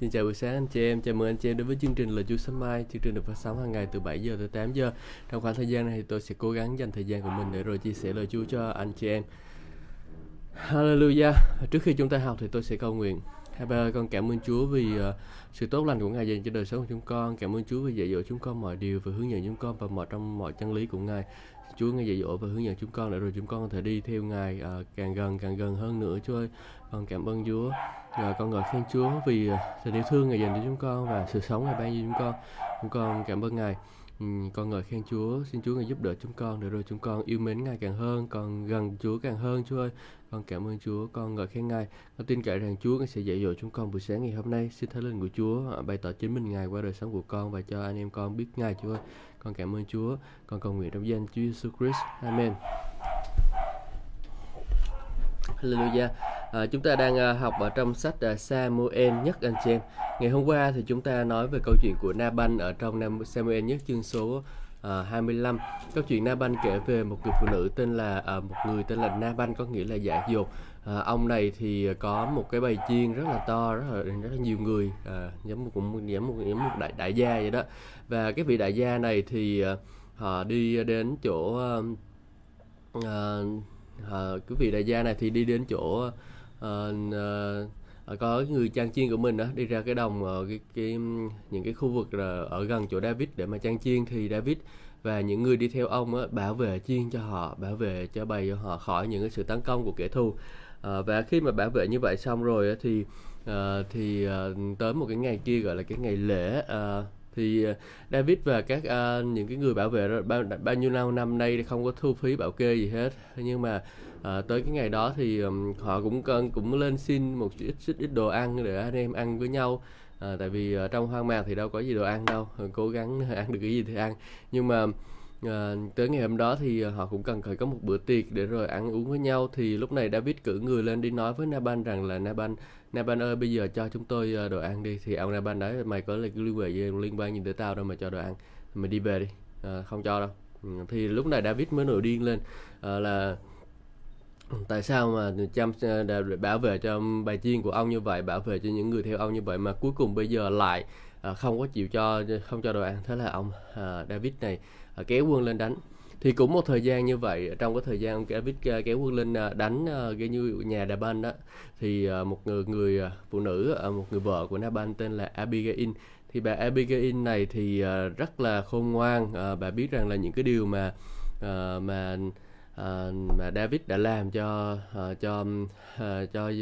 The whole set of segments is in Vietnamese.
Xin chào buổi sáng anh chị em, chào mừng anh chị em đến với chương trình Lời Chúa Sớm Mai. Chương trình được phát sóng hàng ngày từ 7 giờ tới 8 giờ. Trong khoảng thời gian này thì tôi sẽ cố gắng dành thời gian của mình để rồi chia sẻ lời Chúa cho anh chị em. Hallelujah. Trước khi chúng ta học thì tôi sẽ cầu nguyện. Hai ba con cảm ơn Chúa vì uh, sự tốt lành của Ngài dành cho đời sống của chúng con. Cảm ơn Chúa vì dạy dỗ chúng con mọi điều và hướng dẫn chúng con vào mọi trong mọi chân lý của Ngài. Chúa ngài dạy dỗ và hướng dẫn chúng con để rồi chúng con có thể đi theo Ngài uh, càng gần càng gần hơn nữa Chúa ơi. Con cảm ơn Chúa. Và con ngợi khen Chúa vì à, tình yêu thương Ngài dành cho chúng con và sự sống Ngài ban cho chúng con. Chúng con cảm ơn Ngài. Ừ, con ngợi khen Chúa, xin Chúa ngài giúp đỡ chúng con để rồi chúng con yêu mến Ngài càng hơn, con gần Chúa càng hơn Chúa ơi. Con cảm ơn Chúa, con ngợi khen Ngài. Con tin cậy rằng Chúa sẽ dạy dỗ chúng con buổi sáng ngày hôm nay. Xin Thánh Linh của Chúa à, bày tỏ chính mình Ngài qua đời sống của con và cho anh em con biết Ngài Chúa ơi. Con cảm ơn Chúa. Con cầu nguyện trong danh Chúa Jesus Christ. Amen. Hallelujah. À, chúng ta đang uh, học ở trong sách uh, Samuel nhất anh chị em. Ngày hôm qua thì chúng ta nói về câu chuyện của Naban ở trong Nam Samuel nhất chương số à, uh, 25. Câu chuyện Naban kể về một người phụ nữ tên là uh, một người tên là Naban có nghĩa là giả dột. À, ông này thì có một cái bầy chiên rất là to rất là rất là nhiều người à, giống một cũng giống một giống một đại đại gia vậy đó và cái vị đại gia này thì à, họ đi đến chỗ à, à, cái vị đại gia này thì đi đến chỗ à, à, có người trang chiên của mình đó đi ra cái đồng ở cái, cái những cái khu vực là ở gần chỗ David để mà trang chiên thì David và những người đi theo ông á, bảo vệ chiên cho họ bảo vệ cho bầy cho họ khỏi những cái sự tấn công của kẻ thù. À, và khi mà bảo vệ như vậy xong rồi á, thì à, thì à, tới một cái ngày kia gọi là cái ngày lễ à, thì ờ, David và các uh, những cái người bảo vệ bao, bao nhiêu năm năm nay không có thu phí bảo kê gì hết. Nhưng mà uh, tới cái ngày đó thì um, họ cũng cần cũng lên xin một ít ít, ít đồ ăn để anh em ăn với nhau. À, tại vì ở trong hoang mạc thì đâu có gì đồ ăn đâu cố gắng ăn được cái gì thì ăn. Nhưng mà à, tới ngày hôm đó thì họ cũng cần phải có một bữa tiệc để rồi ăn uống với nhau. Thì lúc này David cử người lên đi nói với Naban rằng là Naban Naban ơi bây giờ cho chúng tôi ờ, đồ ăn đi. Thì ông Naban đấy, mày có liên quan gì liên quan gì tới tao đâu mà cho đồ ăn. Mày đi về đi. À, không cho đâu. Ừ, thì lúc này David mới nổi điên lên. À, là ừ, tại sao mà chăm bảo vệ cho bài chiên của ông như vậy bảo vệ cho những người theo ông như vậy mà cuối cùng bây giờ lại à, không có chịu cho không cho đồ ăn? Thế là ông à, David này à, kéo quân lên đánh thì cũng một thời gian như vậy trong cái thời gian ông David kéo quân lên đánh à, cái như nhà Naban đó, thì à, một người người à, phụ nữ một người vợ của Naban tên là Abigail. Thì bà Abigail này thì rất là khôn ngoan bà biết rằng là những cái điều mà mà uh, mà David đã làm cho uh, cho uh, cho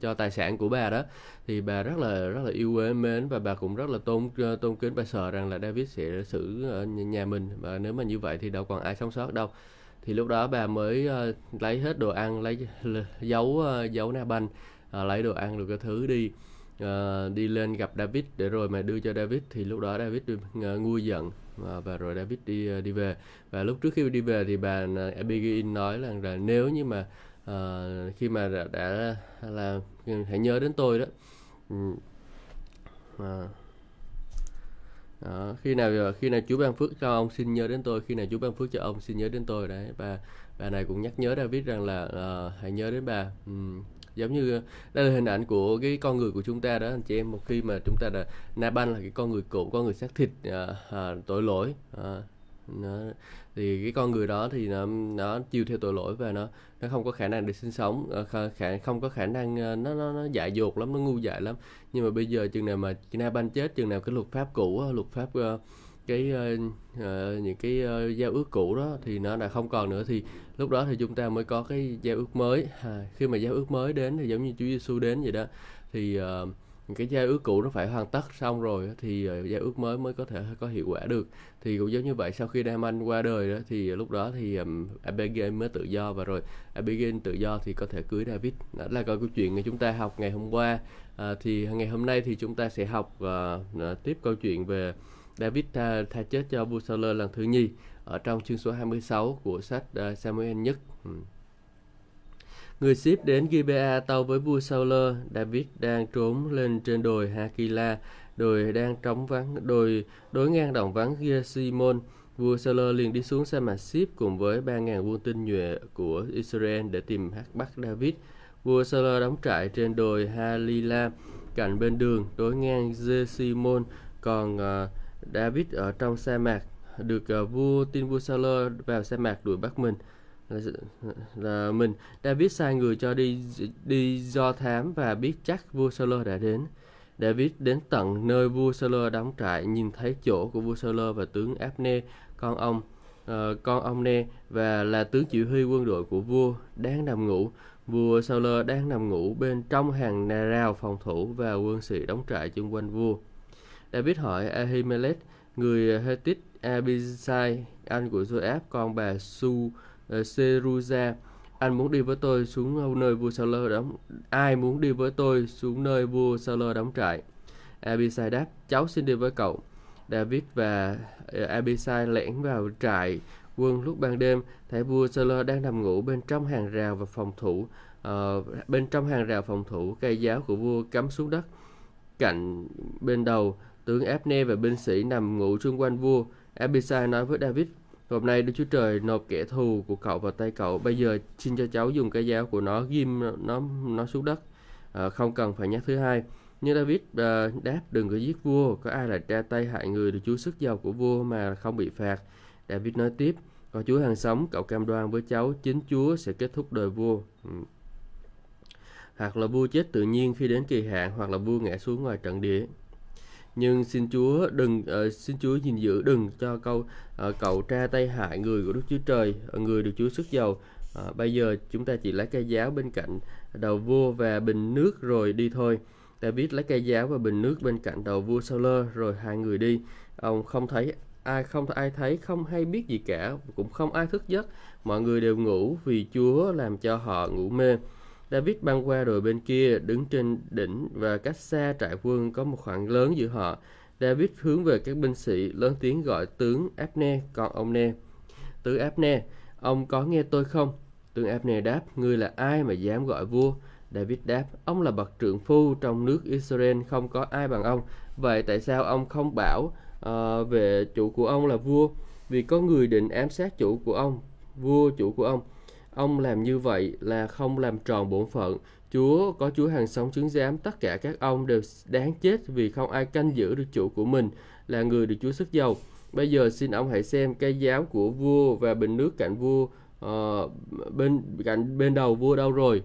cho tài sản của bà đó. Thì bà rất là rất là yêu quý mến và bà cũng rất là tôn tôn kính. Bà sợ rằng là David sẽ xử ở nhà mình và nếu mà như vậy thì đâu còn ai sống sót đâu. Thì lúc đó bà mới uh, lấy hết đồ ăn lấy giấu uh, giấu Naban uh, lấy đồ ăn được cái thứ đi uh, đi lên gặp David để rồi mà đưa cho David. Thì lúc đó David uh, ngu giận uh, và rồi David đi ờ, đi về. Và lúc trước khi đi về thì bà ờ, Abigail nói rằng là nếu như mà uh, khi mà đã, đã là ừ, hãy nhớ đến tôi đó. Uh, đó, khi nào khi nào Chúa ban phước cho ông xin nhớ đến tôi. Khi nào Chúa ban phước cho ông xin nhớ đến tôi. Đấy và bà này cũng nhắc nhớ David rằng là uh, hãy nhớ đến bà. Um, giống như đây là hình ảnh của cái con người của chúng ta đó anh chị em. Một khi mà chúng ta là Naban là cái con người cũ con người xác thịt à, à, tội lỗi à, nó, thì cái con người đó thì nó nó chịu theo tội lỗi và nó nó không có khả năng để sinh sống à, khả không có khả năng à, nó nó nó dại dột lắm nó ngu dại lắm. Nhưng mà bây giờ chừng nào mà na ban chết chừng nào cái luật pháp cũ luật pháp uh, cái uh, những cái uh, giao ước cũ đó thì nó đã không còn nữa. Thì lúc đó thì chúng ta mới có cái giao ước mới. À, khi mà giao ước mới đến thì giống như Chúa Giêsu đến vậy đó thì uh, cái giao ước cũ nó phải hoàn tất xong rồi thì uh, giao ước mới mới có thể có hiệu quả được. Thì cũng giống như vậy sau khi Naaman qua đời đó thì lúc đó thì um, Abigail mới tự do và rồi Abigail tự do thì có thể cưới David. Đó là câu chuyện mà chúng ta học ngày hôm qua. À, thì ngày hôm nay thì chúng ta sẽ học uh, tiếp câu chuyện về David tha, tha chết cho vua Saul lần thứ nhì ở trong chương số 26 của sách uh, Samuel nhất. Ừ. Người ship đến Gibea tàu với vua Saul, David đang trốn lên trên đồi Hakila, đồi đang trống vắng, đồi đối ngang đồng vắng Simon. Vua Saul liền đi xuống sa mạc ship cùng với 3.000 quân tinh nhuệ của Israel để tìm bắt David. Vua Saul đóng trại trên đồi Halila cạnh bên đường đối ngang Simon, còn uh, David ở trong sa mạc được uh, vua tin vua Saul vào sa mạc đuổi bắt mình. Là, là mình. David sai người cho đi đi do thám và biết chắc vua Saul đã đến. David đến tận nơi vua Saul đóng trại nhìn thấy chỗ của vua Saul và tướng Abner con ông uh, con ông Ne và là tướng chỉ huy quân đội của vua đang nằm ngủ. Vua Saul đang nằm ngủ bên trong hàng rào phòng thủ và quân sĩ đóng trại chung quanh vua. David hỏi Ahimelech người Hethit Abisai anh của Joab con bà Su uh, Seruza anh muốn đi với tôi xuống nơi vua Saul đóng ai muốn đi với tôi xuống nơi vua Saul đóng trại? Abisai đáp cháu xin đi với cậu. David và ờ, Abisai lẻn vào trại quân lúc ban đêm thấy vua Saul đang nằm ngủ bên trong hàng rào và phòng thủ uh, bên trong hàng rào phòng thủ cây giáo của vua cắm xuống đất cạnh bên đầu tướng Abner và binh sĩ nằm ngủ xung quanh vua Abisai nói với David Hôm nay Đức Chúa Trời nộp kẻ thù của cậu vào tay cậu. Bây giờ xin cho cháu dùng cái giáo của nó ghim nó nó xuống đất. À, không cần phải nhắc thứ hai. Nhưng David à, đáp đừng có giết vua. Có ai là tra tay hại người được chúa sức giàu của vua mà không bị phạt. David nói tiếp. Có Chúa hàng sống, cậu cam đoan với cháu, chính Chúa sẽ kết thúc đời vua. Ừ. Hoặc là vua chết tự nhiên khi đến kỳ hạn, hoặc là vua ngã xuống ngoài trận địa nhưng xin Chúa đừng uh, xin Chúa gìn giữ đừng cho câu ờ, uh, cậu tra tay hại người của Đức Chúa Trời ờ, người được Chúa sức giàu. Uh, bây giờ chúng ta chỉ lấy cây giáo bên cạnh đầu vua và bình nước rồi đi thôi. David lấy cây giáo và bình nước bên cạnh đầu vua Saul rồi hai người đi. Ông không thấy ai không ai thấy không hay biết gì cả cũng không ai thức giấc. Mọi người đều ngủ vì Chúa làm cho họ ngủ mê. David băng qua đồi bên kia, đứng trên đỉnh và cách xa trại quân có một khoảng lớn giữa họ. David hướng về các binh sĩ, lớn tiếng gọi tướng Abner, con ông Ne. Tướng Abner, ông có nghe tôi không? Tướng Abner đáp, ngươi là ai mà dám gọi vua? David đáp, ông là bậc trượng phu trong nước Israel, không có ai bằng ông. Vậy tại sao ông không bảo uh, về chủ của ông là vua? Vì có người định ám sát chủ của ông, vua chủ của ông. Ông làm như vậy là không làm tròn bổn phận. Chúa có Chúa hàng sống chứng giám tất cả các ông đều đáng chết vì không ai canh giữ được chủ của mình là người được Chúa sức giàu. Bây giờ xin ông hãy xem cây giáo của vua và bình nước cạnh vua uh, bên cạnh bên đầu vua đâu rồi.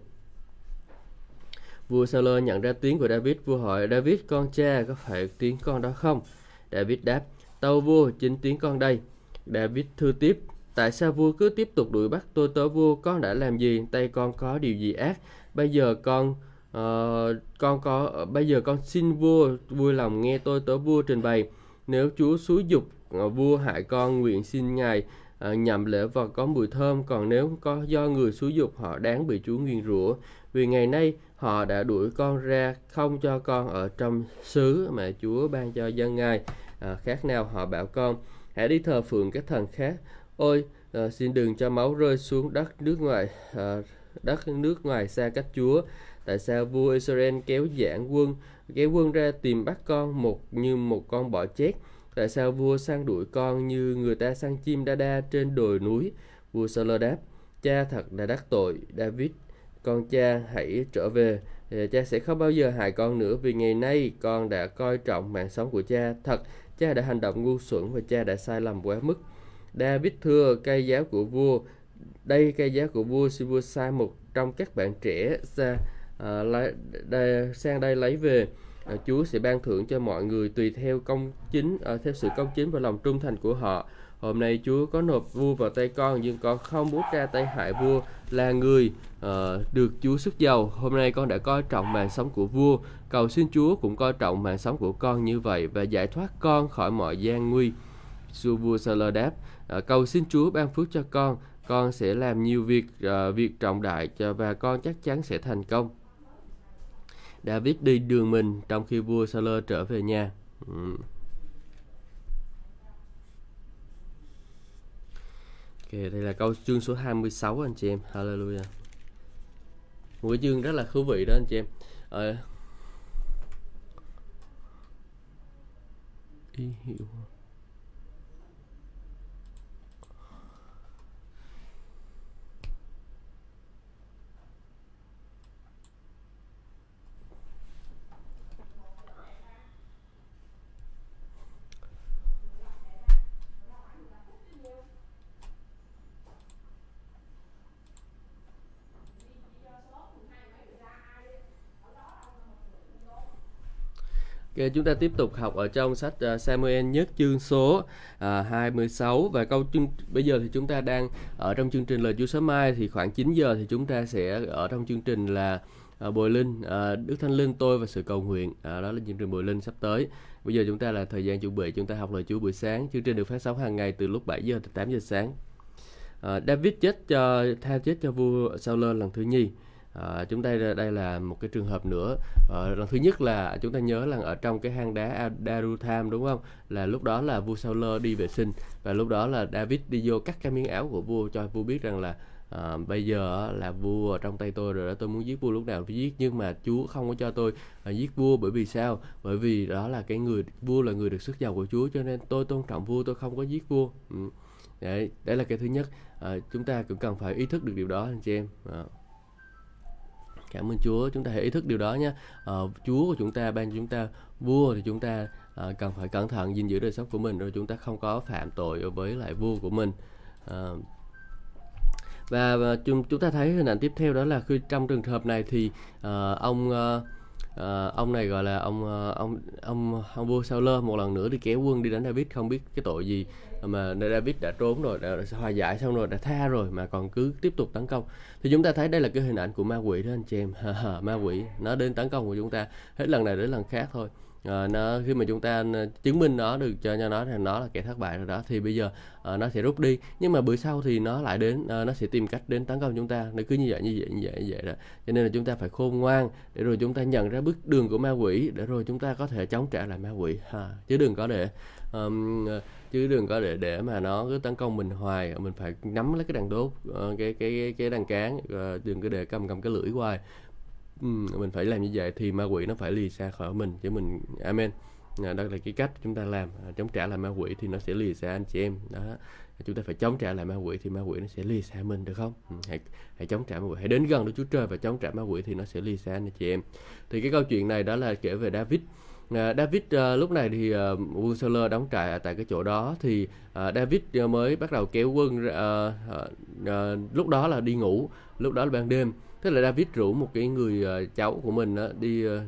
Vua Saul nhận ra tiếng của David, vua hỏi David con cha có phải tiếng con đó không? David đáp, tâu vua chính tiếng con đây. David thư tiếp, Tại sao vua cứ tiếp tục đuổi bắt tôi tớ vua? Con đã làm gì? Tay con có điều gì ác? Bây giờ con uh, con có bây giờ con xin vua vui lòng nghe tôi tớ vua trình bày. Nếu Chúa xúi dục uh, vua hại con, nguyện xin ngài uh, nhậm lễ vật có mùi thơm. Còn nếu có do người xúi dục họ đáng bị Chúa nguyền rủa. Vì ngày nay họ đã đuổi con ra không cho con ở trong xứ mà Chúa ban cho dân ngài. À, khác nào họ bảo con hãy đi thờ phượng các thần khác Ôi, à, xin đừng cho máu rơi xuống đất nước ngoài, à, đất nước ngoài xa cách Chúa. Tại sao vua Israel kéo giảng quân, kéo quân ra tìm bắt con một như một con bọ chết? Tại sao vua săn đuổi con như người ta săn chim đa đa trên đồi núi? Vua Saul đáp, cha thật là đắc tội, David, con cha hãy trở về. Ờ, cha sẽ không bao giờ hại con nữa vì ngày nay con đã coi trọng mạng sống của cha. Thật, cha đã hành động ngu xuẩn và cha đã sai lầm quá mức. David thưa cây giáo của vua đây cây giáo của vua xin vua sai một trong các bạn trẻ ra à, lấy, sang đây lấy về. À, Chúa sẽ ban thưởng cho mọi người tùy theo công chính à, theo sự công chính và lòng trung thành của họ. Hôm nay Chúa có nộp vua vào tay con nhưng con không muốn ra tay hại vua là người uh, được Chúa sức giàu. Hôm nay con đã coi trọng mạng sống của vua. Cầu xin Chúa cũng coi trọng mạng sống của con như vậy và giải thoát con khỏi mọi gian nguy. Vua vua Saul đáp à, cầu xin Chúa ban phước cho con con sẽ làm nhiều việc à, việc trọng đại cho và con chắc chắn sẽ thành công David đi đường mình trong khi vua Saul trở về nhà ừ. Ok, đây là câu chương số 26 anh chị em. Hallelujah. Một cái chương rất là thú vị đó anh chị em. À... ý hiểu Okay, chúng ta tiếp tục học ở trong sách ờ, Samuel nhất chương số ờ, uh, 26 và câu chương bây giờ thì chúng ta đang ở trong chương trình lời Chúa sớm mai thì khoảng 9 giờ thì chúng ta sẽ ở trong chương trình là uh, bồi linh uh, Đức Thánh Linh tôi và sự cầu nguyện uh, đó là chương trình bồi linh sắp tới. Bây giờ chúng ta là thời gian chuẩn bị chúng ta học lời Chúa buổi sáng. Chương trình được phát sóng hàng ngày từ lúc 7 giờ tới 8 giờ sáng. Uh, David chết cho tha chết cho vua Saul lần thứ nhì. À, chúng ta đây là một cái trường hợp nữa. À, lần thứ nhất là chúng ta nhớ là ở trong cái hang đá Darutham đúng không? Là lúc đó là vua sauler đi vệ sinh và lúc đó là David đi vô cắt cái miếng áo của vua cho vua biết rằng là à, bây giờ là vua ở trong tay tôi rồi đó tôi muốn giết vua lúc nào tôi giết nhưng mà Chúa không có cho tôi à, giết vua bởi vì sao? Bởi vì đó là cái người vua là người được sức giàu của Chúa cho nên tôi tôn trọng vua tôi không có giết vua. Ừ. đấy đấy là cái thứ nhất. À, chúng ta cũng cần phải ý thức được điều đó anh chị em. À. Cảm ơn Chúa, chúng ta hãy ý thức điều đó nhé. à, Chúa của chúng ta ban cho chúng ta vua thì chúng ta à, cần phải cẩn thận gìn giữ đời sống của mình rồi chúng ta không có phạm tội với lại vua của mình. à, và, và chúng chúng ta thấy hình ảnh tiếp theo đó là khi trong trường hợp này thì à, ông à, à, ông này gọi là ông ông ông ông vua sauler một lần nữa đi kéo quân đi đánh David không biết cái tội gì Ờ, mà David đã trốn rồi đã hòa giải xong rồi đã tha rồi mà còn cứ tiếp tục tấn công. Thì chúng ta thấy đây là cái hình ảnh của ma quỷ đó anh chị em. Ma quỷ nó đến tấn công của chúng ta hết lần này đến lần khác thôi. À, nó khi mà chúng ta chứng minh nó được cho cho nó rằng nó là kẻ thất bại rồi đó thì bây giờ à, nó sẽ rút đi. Nhưng mà bữa sau thì nó lại đến à, nó sẽ tìm cách đến tấn công chúng ta. Nó cứ như vậy như vậy như vậy như vậy đó. Cho nên là chúng ta phải khôn ngoan để rồi chúng ta nhận ra bước đường của ma quỷ để rồi chúng ta có thể chống trả lại ma quỷ. Ha chứ đừng có để um, chứ đừng có để để mà nó cứ tấn công mình hoài mình phải nắm lấy cái đằng đốt ờ, cái cái cái đằng cán ờ, đừng có để cầm cầm cái lưỡi hoài. Ừ, mình phải làm như vậy thì ma quỷ nó phải lìa xa khỏi mình chứ mình amen. Ờ, đó là cái cách chúng ta làm chống trả lại ma quỷ thì nó sẽ lìa xa anh chị em. Đó chúng ta phải chống trả lại ma quỷ thì ma quỷ nó sẽ lìa xa mình được không? Hãy hãy chống trả ma quỷ hãy đến gần Đức Chúa Trời và chống trả ma quỷ thì nó sẽ lìa xa anh chị em. Thì cái câu chuyện này đó là kể về David. David uh, lúc này thì uh, quân Saul đóng trại ở tại cái chỗ đó thì uh, David ờ, mới bắt đầu kéo quân uh, uh, uh, lúc đó là đi ngủ lúc đó là ban đêm. Thế là David rủ một cái người uh, cháu của mình uh, đi uh,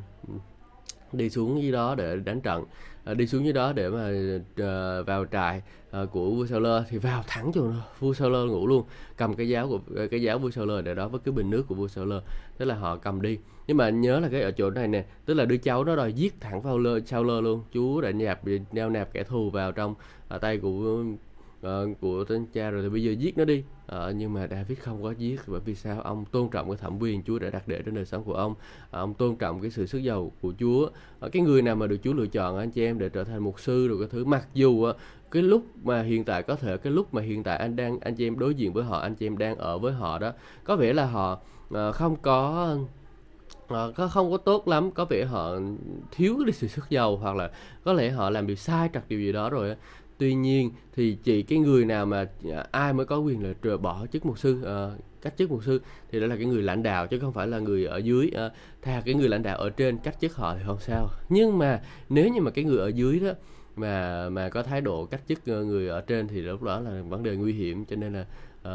đi xuống gì đó để đánh trận. Ờ, đi xuống dưới đó để mà uh, vào trại uh, của vua Sao Lơ thì vào thẳng cho vua Sao Lơ ngủ luôn cầm cái giáo của cái giáo vua Sao Lơ để đó với cái bình nước của vua Sao Lơ, thế là họ cầm đi. Nhưng mà nhớ là cái ở chỗ này nè tức là đứa cháu nó đòi giết thẳng vào lơ Sao lơ luôn chú đã nhạp đeo nạp kẻ thù vào trong à, tay của uh, của tên cha rồi thì bây giờ giết nó đi. Uh, nhưng mà David không có giết bởi vì sao? Ông tôn trọng cái thẩm quyền Chúa đã đặt để trên đời sống của ông. Uh, ông tôn trọng cái sự sức giàu của Chúa. Uh, cái người nào mà được Chúa lựa chọn anh chị em để trở thành mục sư rồi cái thứ mặc dù uh, cái lúc mà hiện tại có thể cái lúc mà hiện tại anh đang anh chị em đối diện với họ anh chị em đang ở với họ đó có vẻ là họ uh, không có có không có tốt lắm. Có vẻ họ thiếu cái sự sức giàu hoặc là có lẽ họ làm điều sai trật điều gì đó rồi tuy nhiên thì chỉ cái người nào mà à, ai mới có quyền là bỏ chức mục sư uh, cách chức mục sư thì đó là cái người lãnh đạo chứ không phải là người ở dưới ờ, uh, thà cái người lãnh đạo ở trên cách chức họ thì không sao. Nhưng mà nếu như mà cái người ở dưới đó mà mà có thái độ cách chức ờ, người ở trên thì lúc đó là vấn đề nguy hiểm cho nên là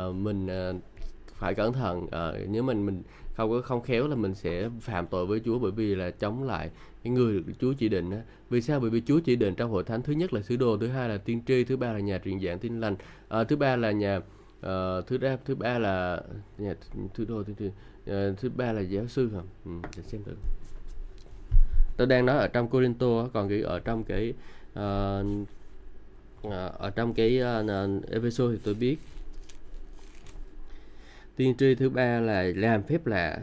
uh, mình uh, phải cẩn thận. Uh, nếu mình mình không có không khéo là mình sẽ phạm tội với Chúa bởi vì là chống lại cái người được Chúa chỉ định. Vì sao? Bởi vì Chúa chỉ định trong hội thánh thứ nhất là sứ đồ, thứ hai là tiên tri, thứ ba là nhà truyền giảng tin lành, à, thứ ba là nhà uh, thứ ba thứ ba là nhà thứ đồ thứ, thứ, uh, ờ, thứ ba là giáo sư hả? Ừ, để xem thử. Tôi đang nói ở trong Corinto còn cái ở trong cái uh, ở trong cái uh, episode thì tôi biết tiên tri thứ ba là làm phép lạ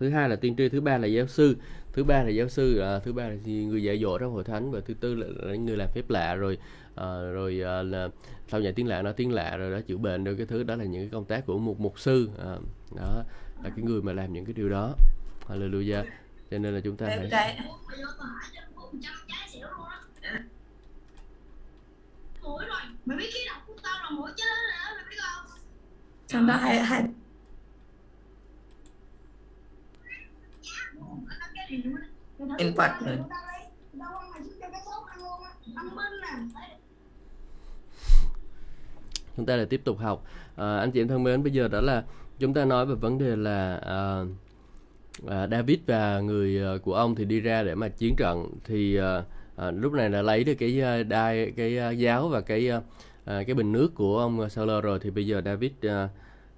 thứ hai là tiên tri thứ ba là giáo sư thứ ba là giáo sư à, thứ ba là người dạy dỗ trong hội thánh và thứ tư là, là người làm phép lạ rồi à, rồi à, là sau nhà tiếng lạ nó tiếng lạ rồi đó chữa bệnh rồi cái thứ đó là những cái công tác của một mục sư à, đó là cái người mà làm những cái điều đó. Hallelujah. Cho nên là chúng ta phải mày biết khí độc của tao là mũi chứ mày biết không? Xong in hai chúng ta lại tiếp tục học. À, anh chị em thân mến bây giờ đó là chúng ta nói về vấn đề là à, à, David và người của ông thì đi ra để mà chiến trận. Thì à, à, lúc này là lấy được cái đai cái giáo và cái à, cái bình nước của ông Saul rồi. Thì bây giờ David à,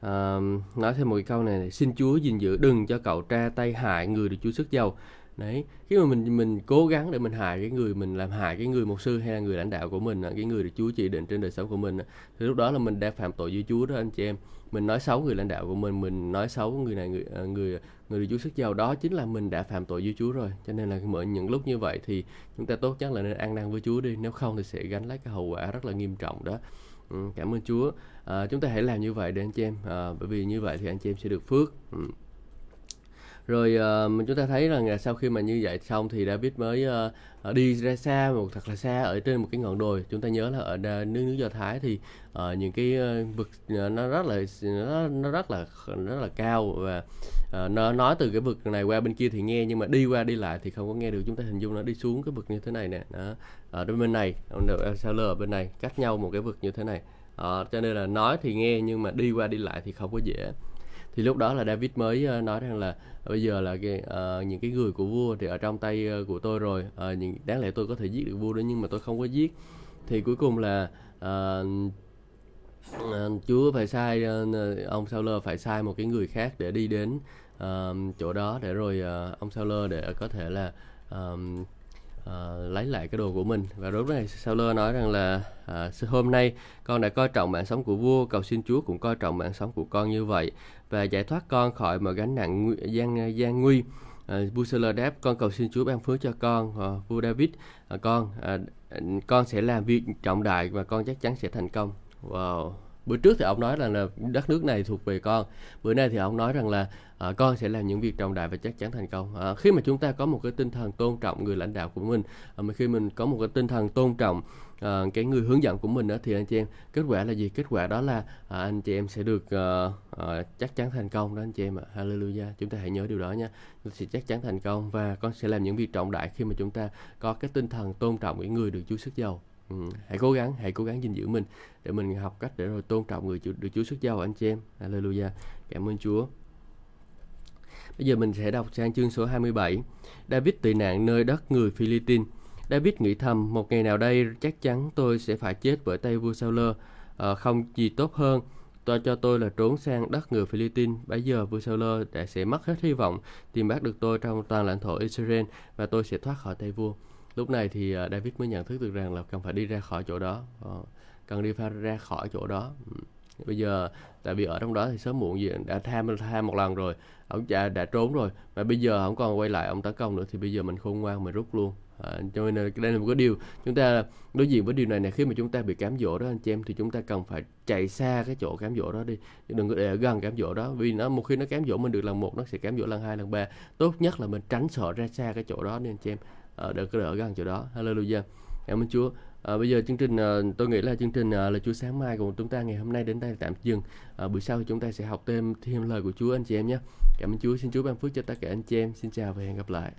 uh, nói thêm một cái câu này, này xin Chúa gìn giữ đừng cho cậu tra tay hại người được Chúa sức giàu. Đấy khi mà mình mình cố gắng để mình hại cái người mình làm hại cái người mục sư hay là người lãnh đạo của mình cái người được Chúa chỉ định trên đời sống của mình thì lúc đó là mình đã phạm tội với Chúa đó anh chị em. Mình nói xấu người lãnh đạo của mình mình nói xấu người này người ờ, người người được Chúa sức giàu đó chính là mình đã phạm tội với Chúa rồi. Cho nên là mỗi những lúc như vậy thì chúng ta tốt nhất là nên ăn năn với Chúa đi nếu không thì sẽ gánh lấy cái hậu quả rất là nghiêm trọng đó ừ, cảm ơn Chúa. À, chúng ta hãy làm như vậy để anh chị em. À, bởi vì như vậy thì anh chị em sẽ được phước. Ừ rồi uh, chúng ta thấy rằng sau khi mà như vậy xong thì David mới uh, đi ra xa một thật là xa ở trên một cái ngọn đồi. Chúng ta nhớ là ở nước nước do Thái thì uh, những cái uh, vực uh, nó rất là nó, nó rất là rất là cao và uh, nó nói từ cái vực này qua bên kia thì nghe nhưng mà đi qua đi lại thì không có nghe được. Chúng ta hình dung nó đi xuống cái vực như thế này nè. Đó. Ở bên này sao ở bên này cách nhau một cái vực như thế này. Uh, cho nên là nói thì nghe nhưng mà đi qua đi lại thì không có dễ thì lúc đó là David mới ờ, nói rằng là ờ, bây giờ là cái, uh, những cái người của vua thì ở trong tay uh, của tôi rồi. Uh, những đáng lẽ tôi có thể giết được vua đó nhưng mà tôi không có giết. Thì cuối cùng là uh, uh, Chúa phải sai uh, ông sauler phải sai một cái người khác để đi đến uh, chỗ đó để rồi uh, ông sauler để có thể là uh, uh, lấy lại cái đồ của mình. Và lúc này Sauler nói rằng là uh, hôm nay con đã coi trọng mạng sống của vua cầu xin Chúa cũng coi trọng mạng sống của con như vậy và giải thoát con khỏi mọi gánh nặng gian gian nguy. Uh, vua Sauler đáp con cầu xin Chúa ban phước cho con. Ờ, vua David à, con à, con sẽ làm việc trọng đại và con chắc chắn sẽ thành công. Wow. Bữa trước thì ông nói rằng là đất nước này thuộc về con. Bữa nay thì ông nói rằng là à, con sẽ làm những việc trọng đại và chắc chắn thành công. À, khi mà chúng ta có một cái tinh thần tôn trọng người lãnh đạo của mình à, khi mình có một cái tinh thần tôn trọng à, cái người hướng dẫn của mình đó thì anh chị em kết quả là gì? Kết quả đó là à, anh chị em sẽ được à, à, chắc chắn thành công đó anh chị em ạ. Hallelujah. Chúng ta hãy nhớ điều đó nha. Chúng sẽ chắc chắn thành công và con sẽ làm những việc trọng đại khi mà chúng ta có cái tinh thần tôn trọng những người được Chúa sức giàu. Ừ, hãy cố gắng hãy cố gắng gìn giữ mình để mình học cách để rồi tôn trọng người được Chúa sức giàu anh chị em. Hallelujah. Cảm ơn Chúa. Bây giờ mình sẽ đọc sang chương số 27 David tị nạn nơi đất người Philippines David nghĩ thầm một ngày nào đây chắc chắn tôi sẽ phải chết bởi tay vua Saul à, ờ, không gì tốt hơn. Tôi cho tôi là trốn sang đất người Philippines. Bây giờ vua Saul đã sẽ mất hết hy vọng tìm bắt được tôi trong toàn lãnh thổ Israel và tôi sẽ thoát khỏi tay vua. Lúc này thì à, David mới nhận thức được rằng là cần phải đi ra khỏi chỗ đó. Ờ, cần đi ra khỏi chỗ đó. Ừ. Bây giờ tại vì ở trong đó thì sớm muộn gì đã tham tham một lần rồi ông cha đã trốn rồi mà bây giờ không còn quay lại ông tấn công nữa thì bây giờ mình khôn ngoan mình rút luôn à, cho nên đây là một cái điều chúng ta đối diện với điều này này khi mà chúng ta bị cám dỗ đó anh chị em thì chúng ta cần phải chạy xa cái chỗ cám dỗ đó đi đừng có để ở gần cám dỗ đó vì nó một khi nó cám dỗ mình được lần một nó sẽ cám dỗ lần hai lần ba tốt nhất là mình tránh sợ ra xa cái chỗ đó nên anh chị em à, đừng có ở gần chỗ đó hallelujah cảm ơn Chúa À, bây giờ chương trình à, tôi nghĩ là chương trình à, là Chúa sáng mai của chúng ta ngày hôm nay đến đây tạm dừng. À, buổi sau chúng ta sẽ học thêm thêm lời của Chúa anh chị em nhé. Cảm ơn Chúa, xin Chúa ban phước cho tất cả anh chị em. Xin chào và hẹn gặp lại.